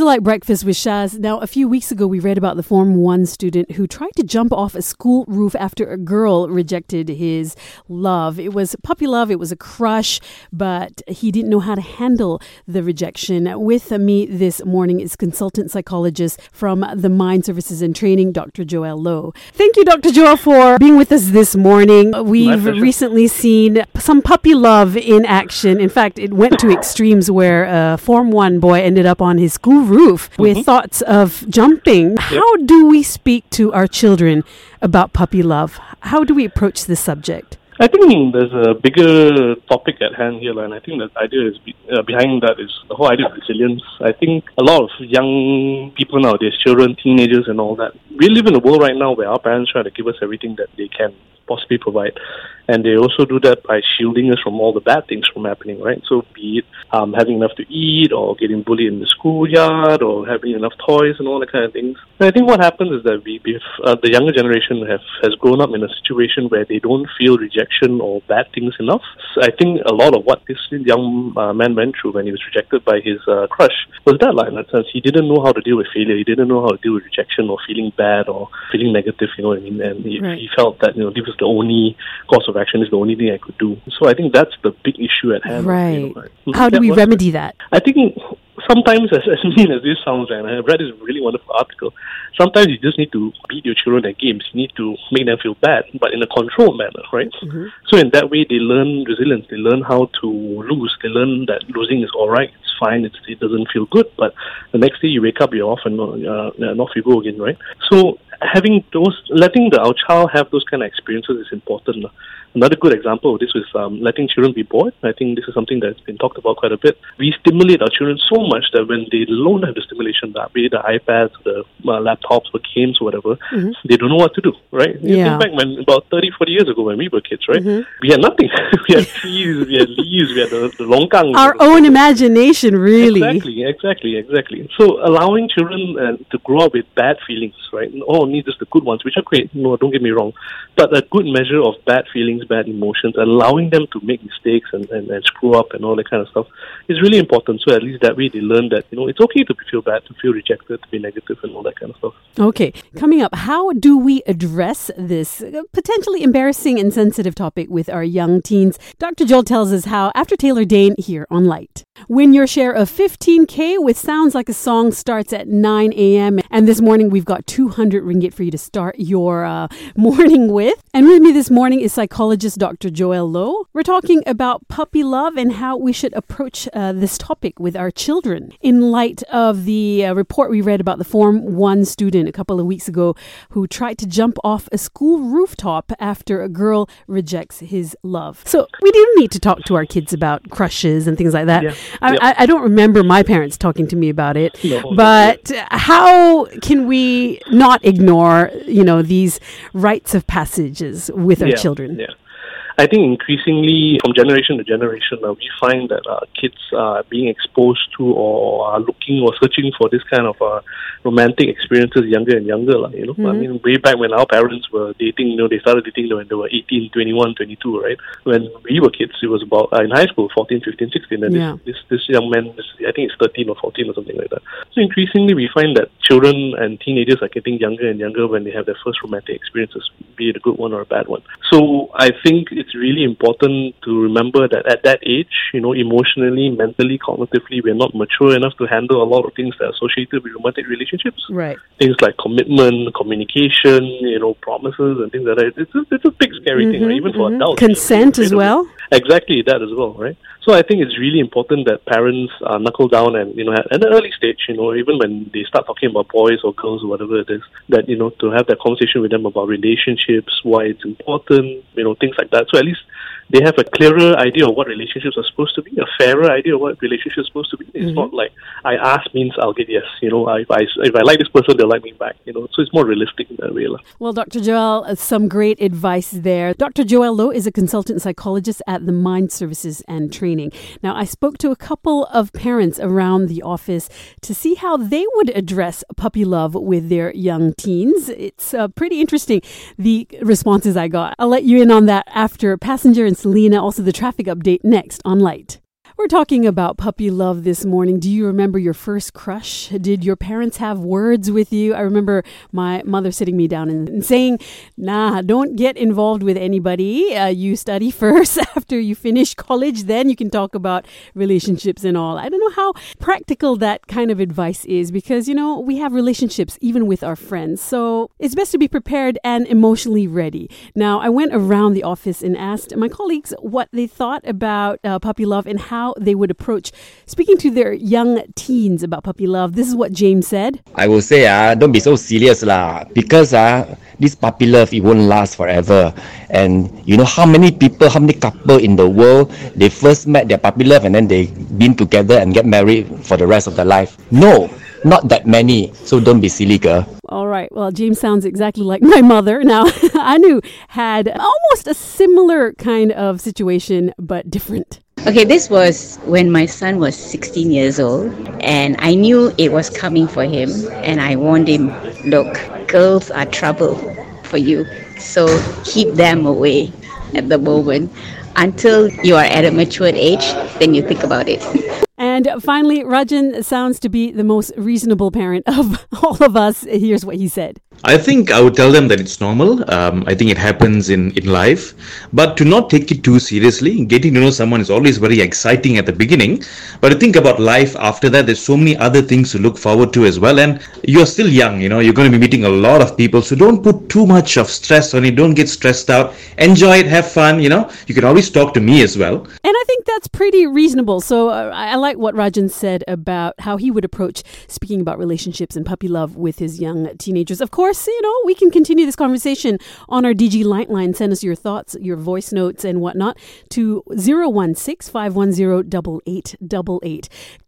is Lite Breakfast with Shaz. Now, a few weeks ago, we read about the Form 1 student who tried to jump off a school roof after a girl rejected his love. It was puppy love, it was a crush, but he didn't know how to handle the rejection. With me this morning is consultant psychologist from the Mind Services and Training, Dr. Joel Low. Thank you, Dr. Joel, for being with us this morning. We've recently seen some puppy love in action. In fact, it went to extremes where a Form 1 boy ended up on his school roof mm-hmm. with thoughts of jumping. Yep. How do we speak to our children about puppy love? How do we approach this subject? I think there's a bigger topic at hand here, and I think the idea is be, uh, behind that is the whole idea of resilience. I think a lot of young people nowadays, children, teenagers, and all that, we live in a world right now where our parents try to give us everything that they can possibly provide. And they also do that by shielding us from all the bad things from happening, right? So be it um, having enough to eat or getting bullied in the schoolyard or having enough toys and all that kind of things. And I think what happens is that we, if uh, the younger generation have, has grown up in a situation where they don't feel rejection or bad things enough. So I think a lot of what this young uh, man went through when he was rejected by his uh, crush was that line. That sense, he didn't know how to deal with failure. He didn't know how to deal with rejection or feeling bad or feeling negative. You know what I mean? And he, right. he felt that you know this was the only course of action is the only thing I could do. So I think that's the big issue at hand. Right. You know, How do we remedy that? I think sometimes, as, as mean as this sounds, and I read this really wonderful article, sometimes you just need to beat your children at games. You need to make them feel bad, but in a controlled manner, right? Mm-hmm. So in that way, they learn resilience. They learn how to lose. They learn that losing is all right. It's fine. It's, it doesn't feel good, but the next day you wake up, you're off and uh, and off you go again, right? So having those, letting the, our child have those kind of experiences is important. Another good example of this is um, letting children be bored. I think this is something that's been talked about quite a bit. We stimulate our children so much that when they don't have the stimulation, that be the iPads, the uh, laptops, or games, or whatever, mm-hmm. they don't know what to do, right? Yeah. think back when about 30, 40 years ago when we were kids, right? Mm-hmm. We had nothing. we had trees, we had leaves, we had the, the longkang. Our own imagination, really. Exactly, exactly, exactly. So allowing children uh, to grow up with bad feelings, right? Oh, only just the good ones, which are great. No, don't get me wrong, but a good measure of bad feelings, bad emotions, allowing them to make mistakes and, and, and screw up and all that kind of stuff is really important. So at least that way they learn that you know it's okay to feel bad, to feel rejected, to be negative, and all that kind of stuff. Okay, coming up, how do we address this uh, potentially embarrassing and sensitive topic with our young teens? Dr. Joel tells us how after Taylor Dayne here on Lite. Win your share of 15K with Sounds Like a Song starts at 9 a.m. And this morning we've got 200 ringgit for you to start your uh, morning with. And with me this morning is psychologist Dr. Joel Low. We're talking about puppy love and how we should approach uh, this topic with our children in light of the uh, report we read about the Form 1 student a couple of weeks ago who tried to jump off a school rooftop after a girl rejects his love. So we do need to talk to our kids about crushes and things like that. Yeah. I, yep. I, I, don't remember my parents talking to me about it, no, but how can we not ignore, you know, these rites of passages with our yeah, children? Yeah. I think increasingly from generation to generation, uh, we find that uh, kids are being exposed to or are looking or searching for this kind of uh, romantic experiences younger and younger. Like, you know, mm-hmm. I mean, way back when our parents were dating, you know, they started dating when they were 18, 21, 22, right? When we were kids, it was about uh, in high school, 14, 15, 16, and yeah. this, this, this young man, this, I think it's 13 or 14 or something like that. So increasingly, we find that children and teenagers are getting younger and younger when they have their first romantic experiences, be it a good one or a bad one. So I think it's really important to remember that at that age, you know, emotionally, mentally, cognitively, we're not mature enough to handle a lot of things that are associated with romantic relationships. Right. Things like commitment, communication, you know, promises and things like that. It's a, it's a big scary mm-hmm, thing, right? even for mm-hmm. adults. Consent as well. Exactly that as well, right? So I think it's really important that parents uh, knuckle down and you know at an early stage, you know, even when they start talking about boys or girls or whatever it is, that you know to have that conversation with them about relationships, why it's important, you know, things like that. So at least they have a clearer idea of what relationships are supposed to be, a fairer idea of what relationships are supposed to be. It's mm-hmm. not like I ask means I'll get yes. You know, if I if I like this person, they'll like me back. You know, so it's more realistic in that way. Well, Dr. Joel, uh, some great advice there. Dr. Joel Low is a consultant psychologist at the Mind Services and Training. Now, I spoke to a couple of parents around the office to see how they would address puppy love with their young teens. It's uh, pretty interesting the responses I got. I'll let you in on that after passenger and Selena, also the traffic update next on Lite. We're talking about puppy love this morning. Do you remember your first crush? Did your parents have words with you? I remember my mother sitting me down and saying, Nah, don't get involved with anybody. Uh, you study first. After you finish college, then you can talk about relationships and all. I don't know how practical that kind of advice is because, you know, we have relationships even with our friends. So it's best to be prepared and emotionally ready. Now, I went around the office and asked my colleagues what they thought about uh, puppy love and how how they would approach speaking to their young teens about puppy love. This is what James said. I will say, uh, don't be so serious, lah, because uh, this puppy love, it won't last forever. And you know how many people, how many couple in the world, they first met their puppy love and then they been together and get married for the rest of their life? No, not that many. So don't be silly, girl. All right. Well, James sounds exactly like my mother. Now, Anu had almost a similar kind of situation, but different. Okay, this was when my son was 16 years old, and I knew it was coming for him, and I warned him look, girls are trouble for you, so keep them away at the moment until you are at a matured age, then you think about it. And finally, Rajan sounds to be the most reasonable parent of all of us. Here's what he said. I think I would tell them that it's normal. Um, I think it happens in, in life, but to not take it too seriously. Getting to know someone is always very exciting at the beginning, but to think about life after that, there's so many other things to look forward to as well. And you're still young, you know, you're going to be meeting a lot of people, so don't put too much of stress on it. Don't get stressed out. Enjoy it, have fun, you know. You can always talk to me as well. And I think that's pretty reasonable. So uh, I like what Rajan said about how he would approach speaking about relationships and puppy love with his young teenagers. Of course, course, you know, we can continue this conversation on our DG Lightline. Send us your thoughts, your voice notes, and whatnot to 016 510 8888.